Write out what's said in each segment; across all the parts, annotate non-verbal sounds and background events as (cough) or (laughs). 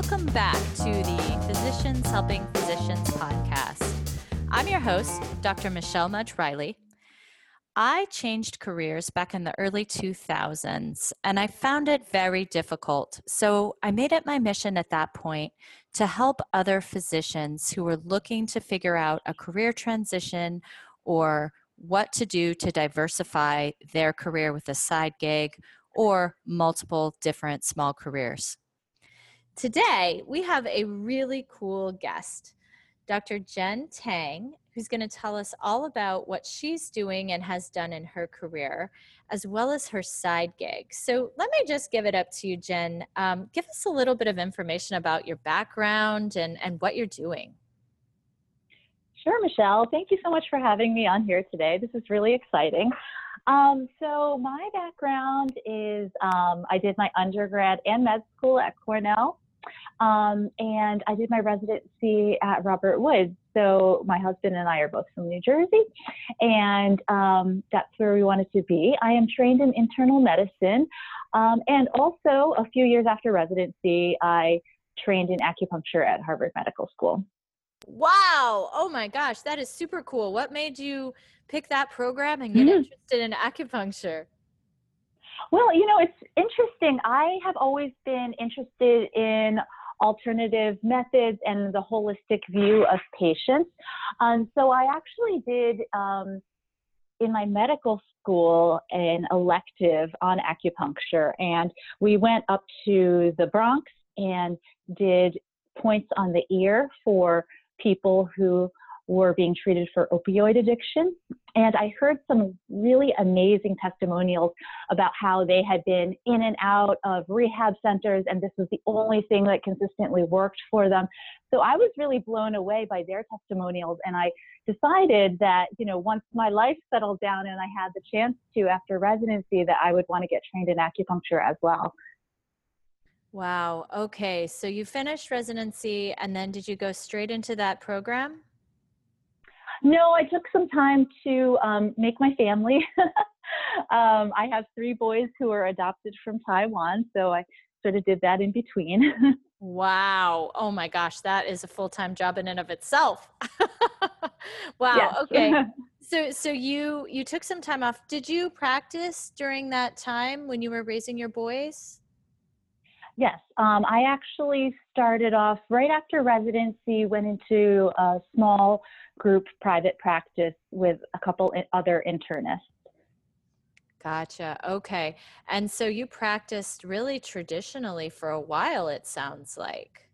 Welcome back to the Physicians Helping Physicians podcast. I'm your host, Dr. Michelle Mudge Riley. I changed careers back in the early 2000s and I found it very difficult. So I made it my mission at that point to help other physicians who were looking to figure out a career transition or what to do to diversify their career with a side gig or multiple different small careers. Today, we have a really cool guest, Dr. Jen Tang, who's going to tell us all about what she's doing and has done in her career, as well as her side gig. So let me just give it up to you, Jen. Um, give us a little bit of information about your background and, and what you're doing. Sure, Michelle. Thank you so much for having me on here today. This is really exciting. Um, so my background is um, I did my undergrad and med school at Cornell. Um, and I did my residency at Robert Wood. So my husband and I are both from New Jersey, and um, that's where we wanted to be. I am trained in internal medicine, um, and also a few years after residency, I trained in acupuncture at Harvard Medical School. Wow! Oh my gosh, that is super cool. What made you pick that program and get mm-hmm. interested in acupuncture? Well, you know, it's interesting. I have always been interested in alternative methods and the holistic view of patients. Um, so I actually did um, in my medical school an elective on acupuncture, and we went up to the Bronx and did points on the ear for people who were being treated for opioid addiction. And I heard some really amazing testimonials about how they had been in and out of rehab centers, and this was the only thing that consistently worked for them. So I was really blown away by their testimonials, and I decided that, you know, once my life settled down and I had the chance to after residency, that I would want to get trained in acupuncture as well. Wow. Okay. So you finished residency, and then did you go straight into that program? No, I took some time to um, make my family. (laughs) um, I have three boys who are adopted from Taiwan, so I sort of did that in between. (laughs) wow. Oh my gosh, that is a full time job in and of itself. (laughs) wow. Yes. Okay. So so you you took some time off. Did you practice during that time when you were raising your boys? Yes, um, I actually started off right after residency, went into a small group private practice with a couple other internists. Gotcha. Okay. And so you practiced really traditionally for a while, it sounds like.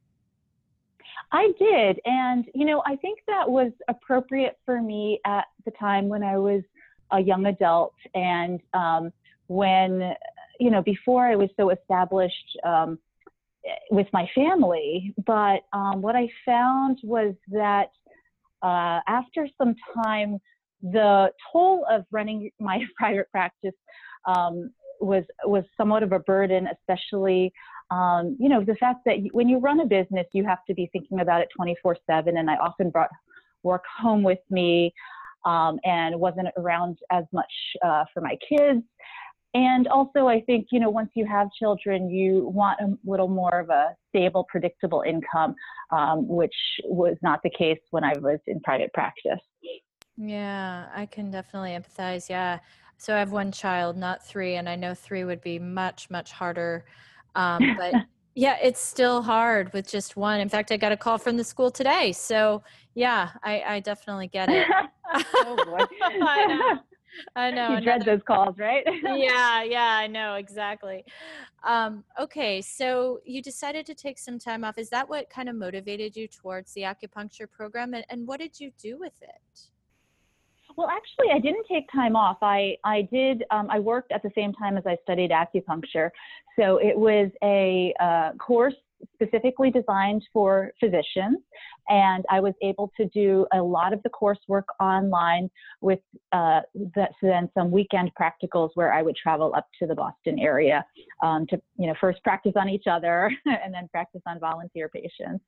I did. And, you know, I think that was appropriate for me at the time when I was a young adult and um, when you know, before I was so established um, with my family. But um, what I found was that uh, after some time, the toll of running (laughs) my private practice um, was was somewhat of a burden, especially um, you know the fact that when you run a business, you have to be thinking about it 24/7. And I often brought work home with me um, and wasn't around as much uh, for my kids. And also, I think, you know, once you have children, you want a little more of a stable, predictable income, um, which was not the case when I was in private practice. Yeah, I can definitely empathize. Yeah. So I have one child, not three, and I know three would be much, much harder. Um, (laughs) but yeah, it's still hard with just one. In fact, I got a call from the school today. So yeah, I, I definitely get it. (laughs) oh boy. (laughs) I know. You dread those calls, right? (laughs) yeah, yeah, I know exactly. Um, okay, so you decided to take some time off. Is that what kind of motivated you towards the acupuncture program, and, and what did you do with it? Well, actually, I didn't take time off. I I did. Um, I worked at the same time as I studied acupuncture, so it was a uh, course specifically designed for physicians. And I was able to do a lot of the coursework online with uh, the, then some weekend practicals where I would travel up to the Boston area um, to, you know, first practice on each other (laughs) and then practice on volunteer patients.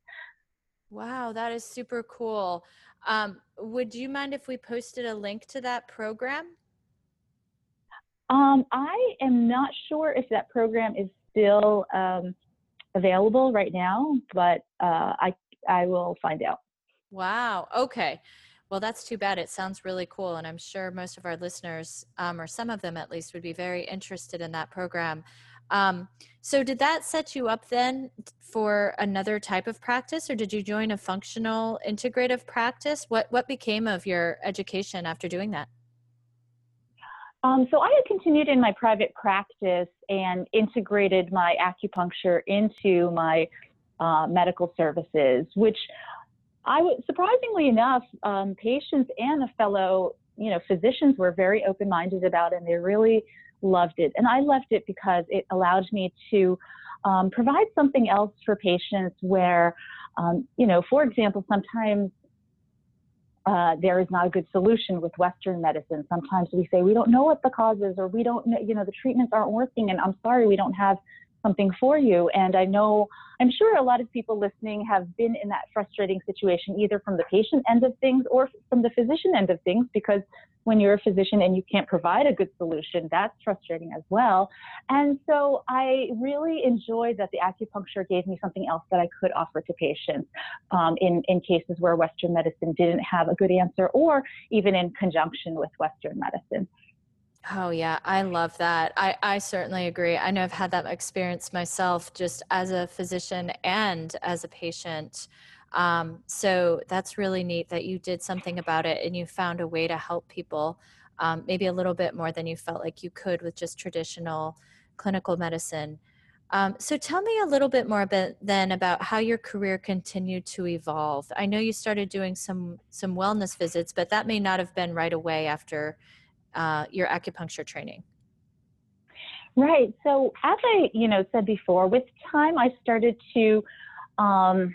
Wow, that is super cool. Um, would you mind if we posted a link to that program? Um, I am not sure if that program is still um, available right now, but uh, I I will find out. Wow. Okay. Well, that's too bad. It sounds really cool. And I'm sure most of our listeners, um, or some of them at least, would be very interested in that program. Um, so, did that set you up then for another type of practice, or did you join a functional integrative practice? What, what became of your education after doing that? Um, so, I had continued in my private practice and integrated my acupuncture into my uh, medical services, which I was surprisingly enough, um, patients and a fellow, you know, physicians were very open-minded about, it and they really loved it. And I left it because it allowed me to um, provide something else for patients where, um, you know, for example, sometimes uh, there is not a good solution with Western medicine. Sometimes we say we don't know what the cause is, or we don't, know, you know, the treatments aren't working, and I'm sorry, we don't have something for you. And I know, I'm sure a lot of people listening have been in that frustrating situation, either from the patient end of things or from the physician end of things, because when you're a physician and you can't provide a good solution, that's frustrating as well. And so I really enjoyed that the acupuncture gave me something else that I could offer to patients um, in, in cases where Western medicine didn't have a good answer or even in conjunction with Western medicine. Oh yeah, I love that. I, I certainly agree. I know I've had that experience myself just as a physician and as a patient. Um, so that's really neat that you did something about it and you found a way to help people, um, maybe a little bit more than you felt like you could with just traditional clinical medicine. Um, so tell me a little bit more about, then about how your career continued to evolve. I know you started doing some some wellness visits, but that may not have been right away after uh, your acupuncture training? Right. So as I, you know, said before, with time I started to um,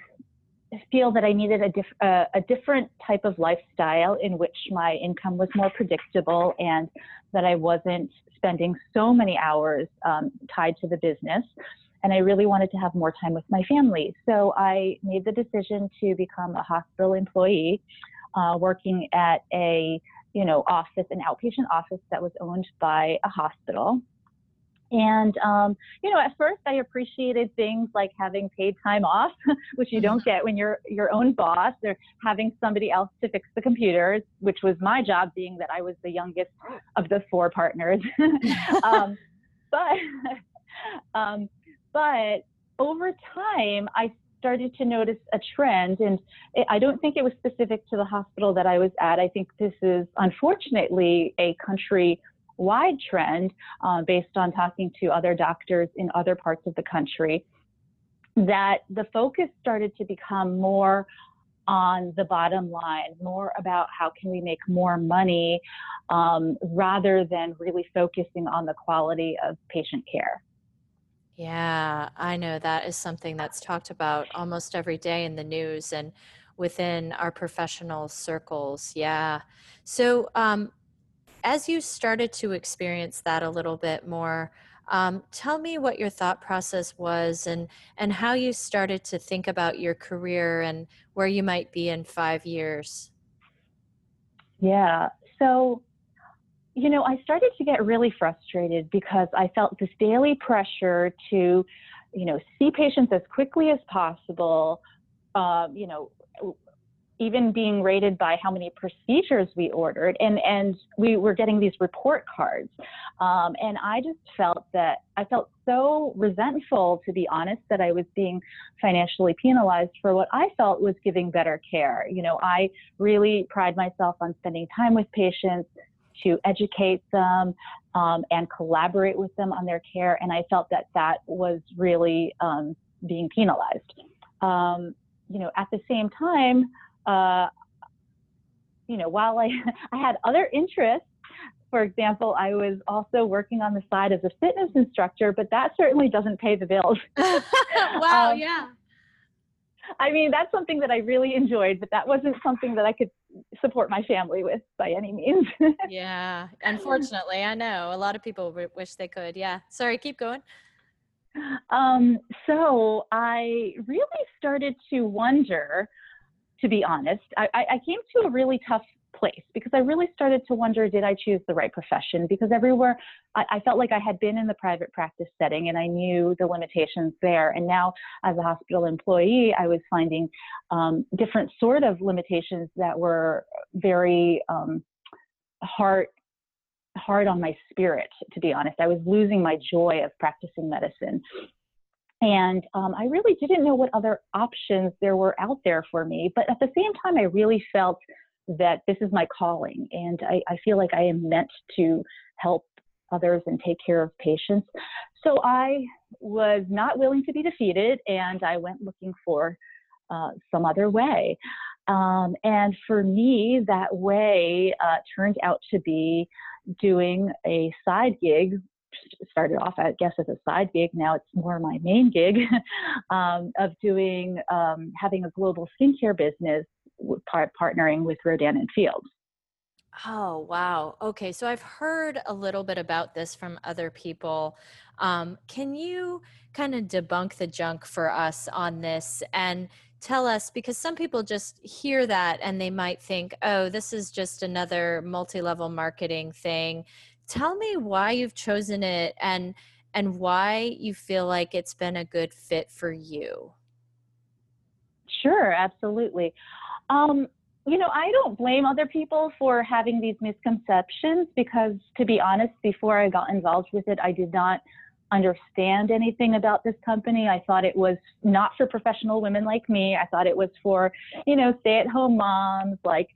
feel that I needed a, diff- uh, a different type of lifestyle in which my income was more predictable and that I wasn't spending so many hours um, tied to the business. And I really wanted to have more time with my family. So I made the decision to become a hospital employee, uh, working at a you know, office, an outpatient office that was owned by a hospital. And, um, you know, at first I appreciated things like having paid time off, (laughs) which you don't mm-hmm. get when you're your own boss, or having somebody else to fix the computers, which was my job, being that I was the youngest of the four partners. (laughs) um, (laughs) but, um, but over time, I started to notice a trend, and I don't think it was specific to the hospital that I was at. I think this is unfortunately a country wide trend uh, based on talking to other doctors in other parts of the country that the focus started to become more on the bottom line, more about how can we make more money um, rather than really focusing on the quality of patient care. Yeah, I know that is something that's talked about almost every day in the news and within our professional circles. Yeah. So, um, as you started to experience that a little bit more, um, tell me what your thought process was and and how you started to think about your career and where you might be in five years. Yeah. So you know, I started to get really frustrated because I felt this daily pressure to, you know, see patients as quickly as possible, um, you know, even being rated by how many procedures we ordered and and we were getting these report cards. Um, and i just felt that i felt so resentful to be honest that i was being financially penalized for what i felt was giving better care. You know i really pride myself on spending time with patients to educate them um, and collaborate with them on their care. And I felt that that was really um, being penalized. Um, you know, at the same time, uh, you know, while I, (laughs) I had other interests, for example, I was also working on the side as a fitness instructor, but that certainly doesn't pay the bills. (laughs) wow, (laughs) um, yeah. I mean, that's something that I really enjoyed, but that wasn't something that I could support my family with by any means. (laughs) yeah, unfortunately, I know a lot of people wish they could. Yeah, sorry, keep going. Um, so I really started to wonder, to be honest, I, I came to a really tough place because I really started to wonder did I choose the right profession? Because everywhere I, I, felt like I had been in the private practice setting and I knew the limitations there. And now, as a hospital employee, I was finding um, different sort of limitations that were very um, hard hard on my spirit to be honest i was losing my joy of practicing medicine and um, I really didn't know what other options there were out there for me. But at the same time, I really felt that this is my calling and I, I feel like I am meant to help others and take care of patients. So I was not willing to be defeated and I went looking for uh, some other way. Um, and for me, that way uh, turned out to be doing a side gig. Started off, I guess, as a side gig. Now it's more my main gig (laughs) um, of doing um, having a global skincare business par- partnering with Rodan and Fields. Oh, wow. Okay. So I've heard a little bit about this from other people. Um, can you kind of debunk the junk for us on this and tell us? Because some people just hear that and they might think, oh, this is just another multi level marketing thing. Tell me why you've chosen it and and why you feel like it's been a good fit for you. Sure, absolutely. Um, you know, I don't blame other people for having these misconceptions because, to be honest, before I got involved with it, I did not understand anything about this company. I thought it was not for professional women like me. I thought it was for, you know, stay at home moms. Like,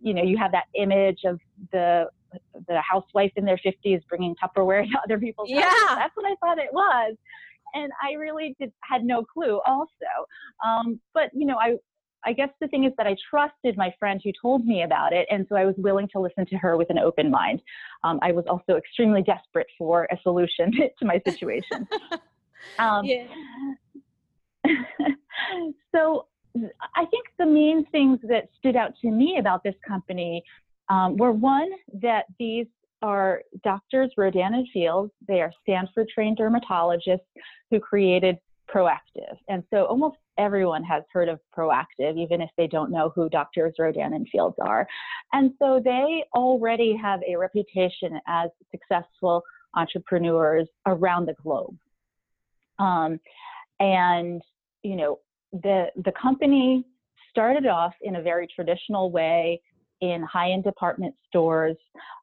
you know, you have that image of the the housewife in their 50s bringing Tupperware (laughs) to other people's yeah. houses. That's what I thought it was. And I really did, had no clue also. Um, but, you know, I, I guess the thing is that I trusted my friend who told me about it, and so I was willing to listen to her with an open mind. Um, I was also extremely desperate for a solution (laughs) to my situation. um, yeah. (laughs) so I think the main things that stood out to me about this company um, were one that these are doctors Rodan and Fields. They are Stanford trained dermatologists who created Proactiv. And so almost everyone has heard of Proactiv, even if they don't know who doctors Rodan and Fields are. And so they already have a reputation as successful entrepreneurs around the globe. Um, and, you know, the, the company started off in a very traditional way in high-end department stores.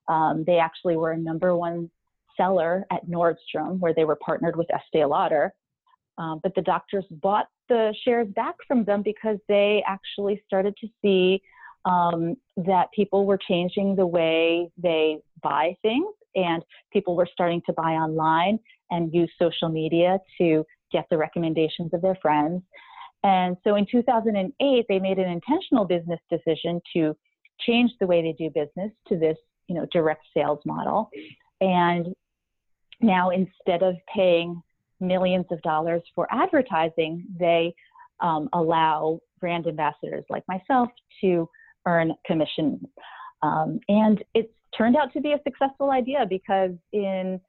Um, they actually were a number one seller at Nordstrom, where they were partnered with Estee Lauder. Um, but the doctors bought the shares back from them because they actually started to see um, that people were changing the way they buy things and people were starting to buy online and use social media to get the recommendations of their friends. And so in 2008, they made an intentional business decision to change the way they do business to this, you know, direct sales model. And now instead of paying millions of dollars for advertising, they um, allow brand ambassadors like myself to earn commission. Um, and it's turned out to be a successful idea because in,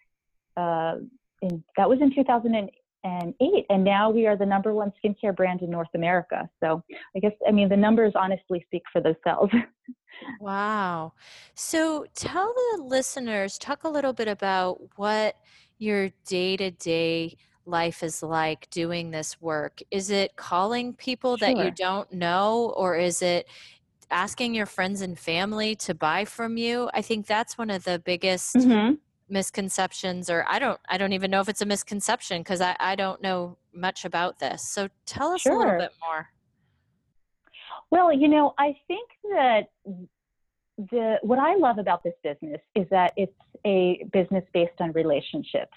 uh, in that was in 2008, and eight. And now we are the number one skincare brand in North America. So I guess I mean the numbers honestly speak for themselves. (laughs) wow. So tell the listeners, talk a little bit about what your day to day life is like doing this work? Is it calling people sure. that you don't know, or is it asking your friends and family to buy from you? I think that's one of the biggest mm-hmm. Misconceptions, or I don't, I don't even know if it's a misconception because I, I don't know much about this. So tell us sure. a little bit more. Well, you know, I think that the what I love about this business is that it's a business based on relationships.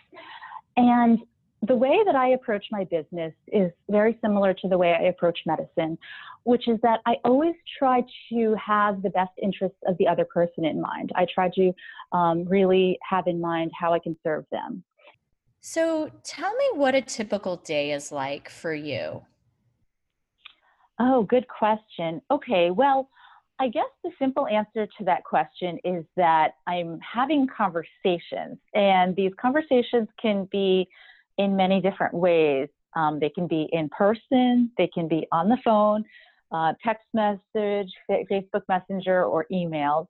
And the way that I approach my business is very similar to the way I approach medicine, which is that I always try to have the best interests of the other person in mind. I try to um, really have in mind how I can serve them. So, tell me what a typical day is like for you. Oh, good question. Okay, well, I guess the simple answer to that question is that I'm having conversations, and these conversations can be in many different ways. Um, they can be in person, they can be on the phone, uh, text message, Facebook Messenger, or emails.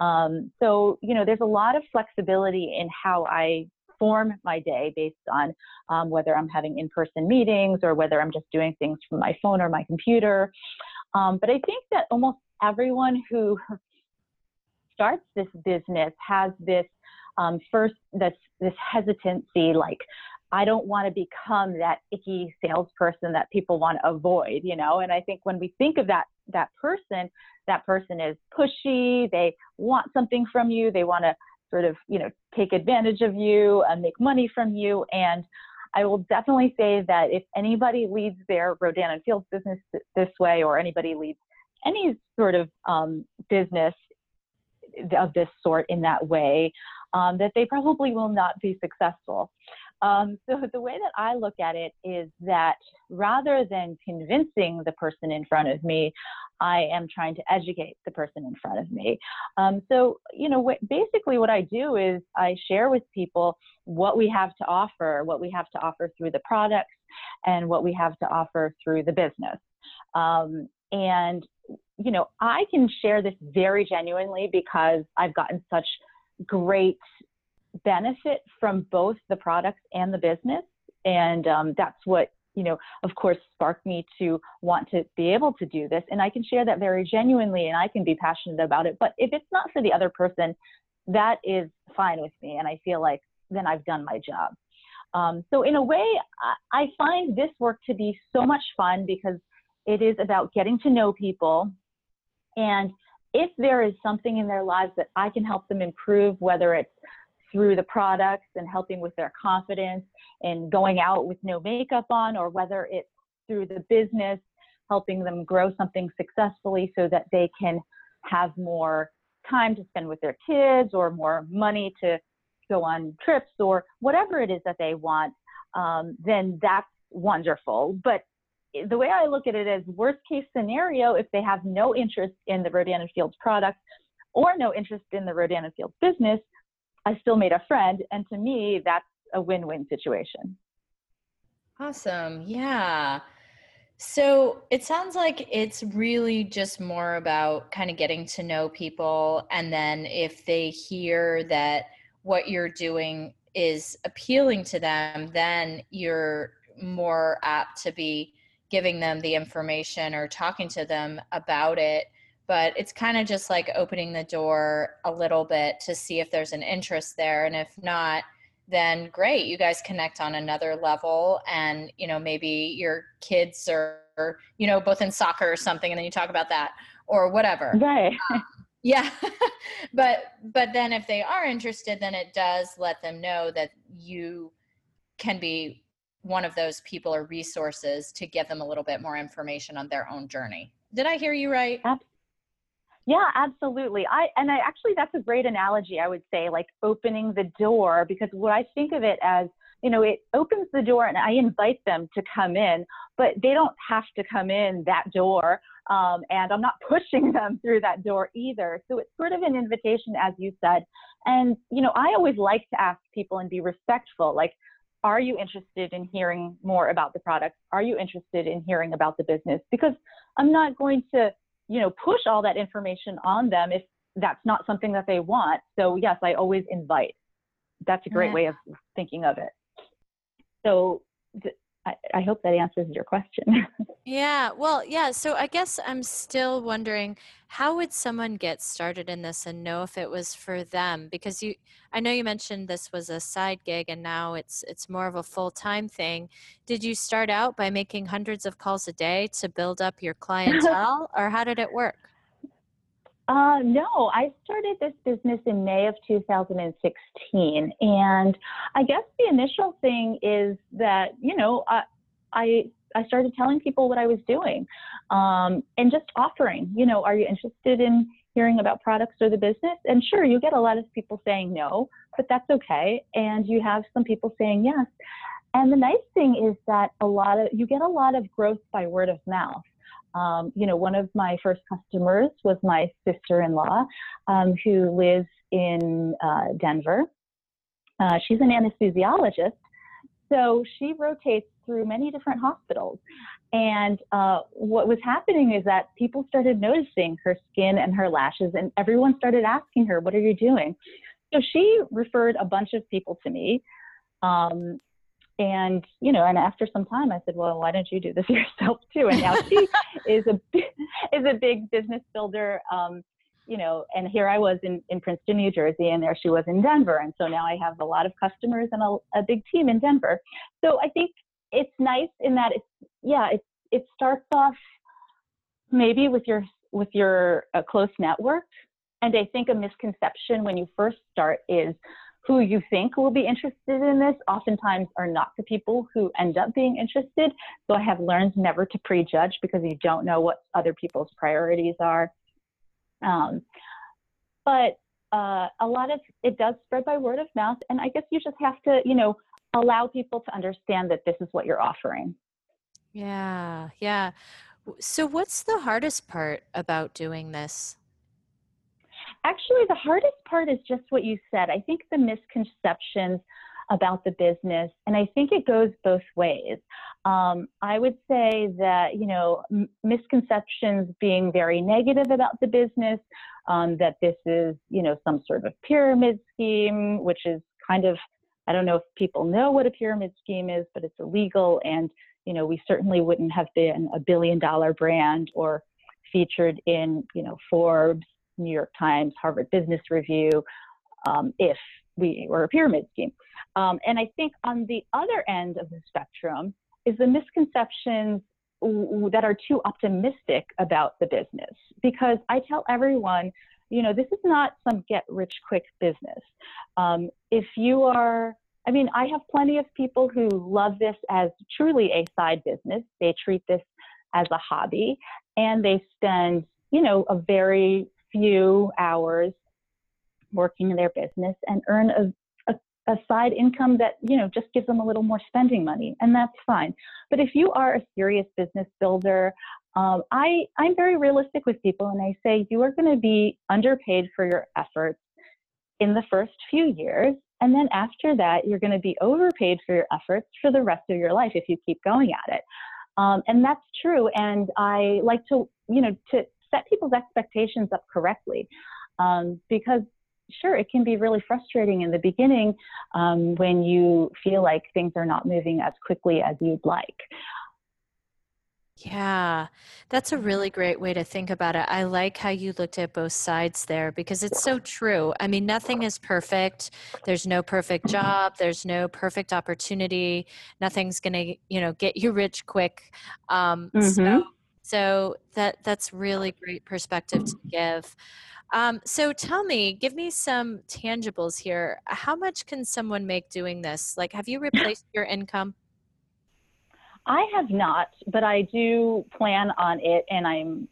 Um, so, you know, there's a lot of flexibility in how I form my day based on um, whether I'm having in person meetings or whether I'm just doing things from my phone or my computer. Um, but I think that almost everyone who starts this business has this um, first this this hesitancy like I don't want to become that icky salesperson that people want to avoid, you know. And I think when we think of that that person, that person is pushy. They want something from you. They want to sort of, you know, take advantage of you and make money from you. And I will definitely say that if anybody leads their Rodan and Fields business this way, or anybody leads any sort of um, business of this sort in that way, um, that they probably will not be successful. Um, so (laughs) the way that I look at it is that rather than convincing the person in front of me, I am trying to educate the person in front of me. Um, so, you know, wh- basically what I do is I share with people what we have to offer, what we have to offer through the products, and what we have to offer through the business. Um, and, you know, I can share this very genuinely because I've gotten such great benefit from both the products and the business. And um, that's what, you know, of course, sparked me to want to be able to do this. And I can share that very genuinely and I can be passionate about it. But if it's not for the other person, that is fine with me. And I feel like then I've done my job. Um, so, in a way, I, I find this work to be so much fun because it is about getting to know people. And if there is something in their lives that I can help them improve, whether it's through the products and helping with their confidence and going out with no makeup on, or whether it's through the business, helping them grow something successfully so that they can have more time to spend with their kids or more money to go on trips or whatever it is that they want, um, then that's wonderful. But the way I look at it is worst case scenario, if they have no interest in the Rodan and Fields product or no interest in the Rodan and Fields business, I still made a friend. And to me, that's a win win situation. Awesome. Yeah. So it sounds like it's really just more about kind of getting to know people. And then if they hear that what you're doing is appealing to them, then you're more apt to be giving them the information or talking to them about it but it's kind of just like opening the door a little bit to see if there's an interest there and if not then great you guys connect on another level and you know maybe your kids are you know both in soccer or something and then you talk about that or whatever. Right. Um, yeah (laughs) but but then if they are interested then it does let them know that you can be one of those people or resources to give them a little bit more information on their own journey. Did i hear you right? Absolutely. Yeah, absolutely. I and I actually that's a great analogy. I would say like opening the door because what I think of it as, you know, it opens the door and I invite them to come in, but they don't have to come in that door. Um, and I'm not (laughs) pushing them through that door either. So it's sort of an invitation, as you said. And you know, I always like to ask people and be respectful, like. Are you interested in hearing more about the product? Are you interested in hearing about the business? Because I'm not going to you know, push all that information on them if that's not something that they want. So yes, I always invite. That's a great yeah. way of thinking of it. So th- I, I hope that answers your question. (laughs) yeah. Well, yeah. So I guess I'm still wondering how would someone get started in this and know if it was for them? Because you, I know you mentioned this was a side gig and now it's it's more of a full time thing. Did you start out by making hundreds of calls a day to build up your (laughs) clientele, or how did it work? Uh, no, I started this business in May of 2016. And I guess the initial thing is that, you know, I, I, I started telling people what I was doing um, and just offering, you know, are you interested in hearing about products or the business? And sure, you get a lot of people saying no, but that's okay. And you have some people saying yes. And the nice thing is that a lot of, you get a lot of growth by word of mouth. Um, you know, one of my first customers was my sister-in-law, um, who lives in uh, Denver. Uh, she's an anesthesiologist. so she rotates through many different hospitals. And uh, what was happening is that people started noticing her skin and her lashes, and everyone started asking her, What are you doing? So she referred a bunch of people to me. Um, and you know, and after some time, I said, "Well, why don't you do this (laughs) yourself too?" And now she is a is a big business builder. Um, you know, and here I was in, in Princeton, New Jersey, and there she was in Denver. And so now I have a lot of customers and a, a big team in Denver. So I think it's nice in that it's, yeah, it, it starts off maybe with your, with your uh, close network. And I think a misconception when you first start is who you think will be interested in this oftentimes are not the people who end up being interested. So I have learned never to prejudge because you don't know what other people's priorities are. Um, but uh, a lot of it does spread by word of mouth, and I guess you just have to, you know, allow people to understand that this is what you're offering. Yeah, yeah. So, what's the hardest part about doing this? Actually, the hardest part is just what you said. I think the misconceptions about the business, and I think it goes both ways. Um, I would say that, you know, m- misconceptions being very negative about the business, um, that this is, you know, some sort of pyramid scheme, which is kind of, I don't know if people know what a pyramid scheme is, but it's illegal. And, you know, we certainly wouldn't have been a billion dollar brand or featured in, you know, Forbes, New York Times, Harvard Business Review, um, if we were a pyramid scheme. Um, and I think on the other end of the spectrum, is the misconceptions that are too optimistic about the business. Because I tell everyone, you know, this is not some get rich quick business. Um, if you are, I mean, I have plenty of people who love this as truly a side business. They treat this as a hobby and they spend, you know, a very few hours working in their business and earn a a side income that you know just gives them a little more spending money and that's fine. But if you are a serious business builder um, I, i'm very realistic with people and i say you are going to be underpaid for your efforts in the first few years and then after that you're going to be overpaid for your efforts for the rest of your life if you keep going at it. Um, and that's true and i like to you know to set people's expectations up correctly um, because sure, it can be really frustrating in the beginning um, when you feel like things are not moving as quickly as you'd like. Yeah, that's a really great way to think about it. I like how you looked at both sides there because it's so true. I mean, nothing is perfect. There's no perfect job. There's no perfect opportunity. Nothing's gonna, you know, get you rich quick. Um, mm-hmm. So, so that that's really great perspective to give. Um, so tell me, give me some tangibles here. How much can someone make doing this? Like, have you (laughs) replaced your income? I have not, but I do plan on it, and I'm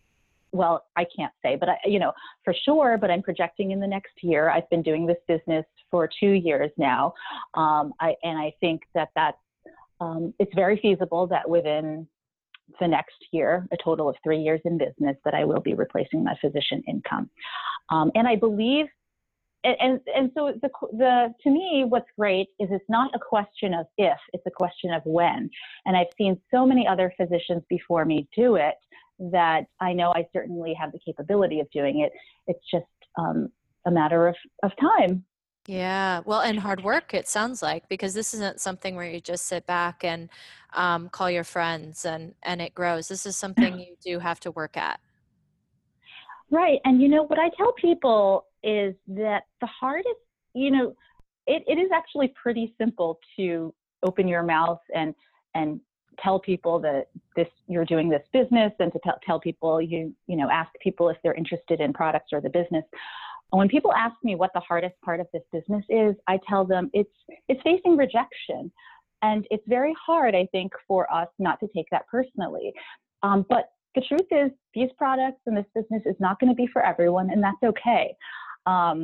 well, I can't say, but I, you know, for sure, but I'm projecting in the next year. I've been doing this business for two years now. Um, I, and I think that that's, um, it's very feasible that within the next year, a total of three years in business, that I will be replacing my physician income. Um, and I believe, and, and, and so the, the, to me, what's great is it's not a question of if, it's a question of when. And I've seen so many other physicians before me do it that I know I certainly have the capability of doing it. It's just um, a matter of, of time. Yeah, well, and hard work, it sounds like, because this isn't something where you just sit back and um, call your friends and, and it grows. This is something you do have to work at. Right. And you know, what I tell people is that the hardest, you know, it, it is actually pretty simple to open your mouth and, and tell people that this you're doing this business and to tell, tell people you you know ask people if they're interested in products or the business when people ask me what the hardest part of this business is, I tell them it's it's facing rejection, and it's very hard, I think, for us not to take that personally. Um, but the truth is, these products and this business is not going to be for everyone, and that's okay. Um,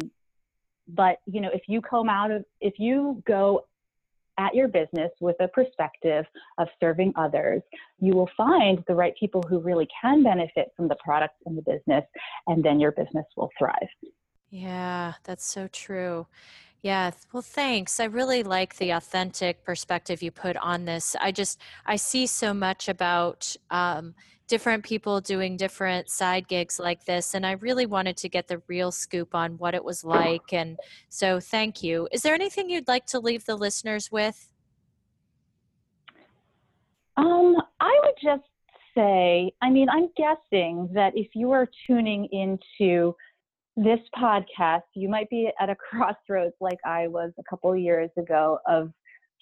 but you know, if you come out of if you go at your business with a perspective of serving others, you will find the right people who really can benefit from the products and the business, and then your business will thrive. Yeah, that's so true. Yeah, well, thanks. I really like the authentic perspective you put on this. I just, I see so much about um, different people doing different side gigs like this, and I really wanted to get the real scoop on what it was like. And so, thank you. Is there anything you'd like to leave the listeners with? Um, I would just say, I mean, I'm guessing that if you are tuning into this podcast, you might be at a (laughs) crossroads like I was a couple years ago of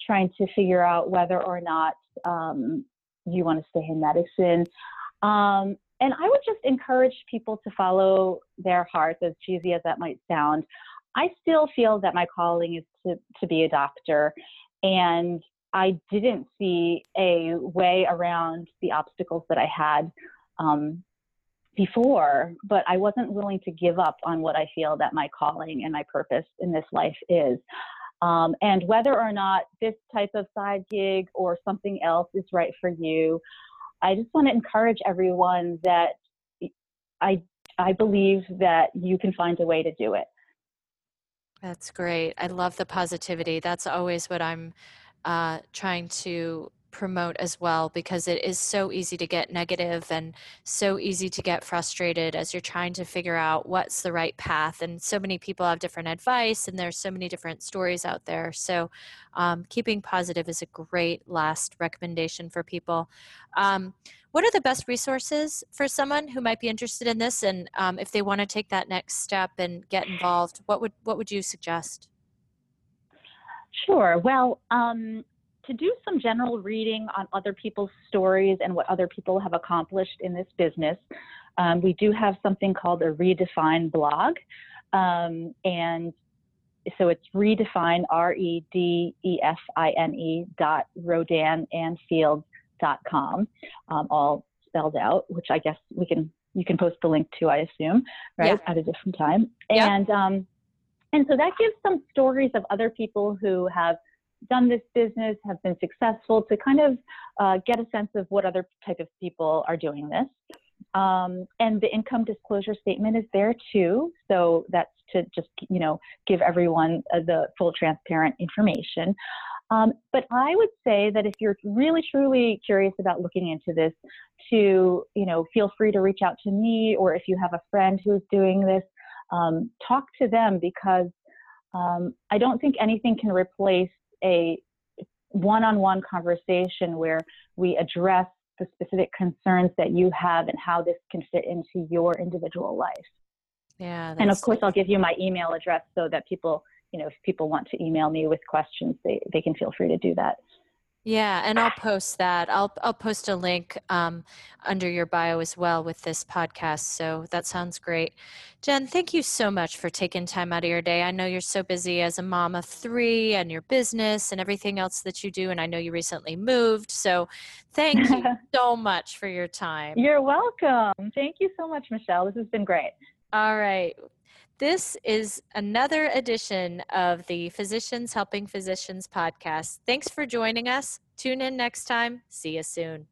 trying to figure out whether or not um, you want to stay in medicine. Um, and I would just encourage people to follow their hearts, as cheesy as that might sound. I still feel that my calling is to, to be a doctor. And I didn't see a way around the obstacles that I had um, before, but I wasn't willing to give up on what I feel that my calling and my purpose in this life is. Um, and whether or not this type of side gig or something else is right for you, I just want to encourage everyone that I I believe that you can find a way to do it. That's great. I love the positivity. That's always what I'm uh, trying to promote as well because it is so easy to get negative and so easy to get frustrated as you're trying to figure out what's the right path. And so many people have different advice and there's so many different stories out there. So um, keeping positive is a great last recommendation for people. Um, what are the best resources for someone who might be interested in this? And um, if they want to take that next step and get involved what would what would you suggest? Sure. Well, um, to do some general reading on other people's stories and what other people have accomplished in this business, um, we do have something called a Redefine blog. Um, and so it's redefine, R E D E F I N E dot Rodan and Fields dot com, um, all spelled out, which I guess we can, you can post the link to, I assume, right, yeah. at a different time. Yeah. And, um, and so that gives some stories of other people who have done this business, have been successful to kind of uh, get a sense of what other type of people are doing this. Um, and the income disclosure statement is there too. So that's to just, you know, give everyone uh, the full transparent information. Um, but I would say that if you're really truly curious about looking into this, to you know, feel free to reach out to me, or if you have a friend who's doing this, um, talk to them because um, I don't think anything can replace a one-on-one conversation where we address the specific concerns that you have and how this can fit into your individual life. Yeah. And of course, I'll give you my email address so that people, you know, if people want to email me with questions, they, they can feel free to do that. Yeah, and I'll post that. I'll I'll post a link um, under your bio as well with this podcast. So that sounds great, Jen. Thank you so much for taking time out of your day. I know you're so busy as a mom of three and your business and everything else that you do, and I know you recently moved. So thank you (laughs) so much for your time. You're welcome. Thank you so much, Michelle. This has been great. All right. This is another edition of the Physicians Helping Physicians podcast. Thanks for joining us. Tune in next time. See you soon.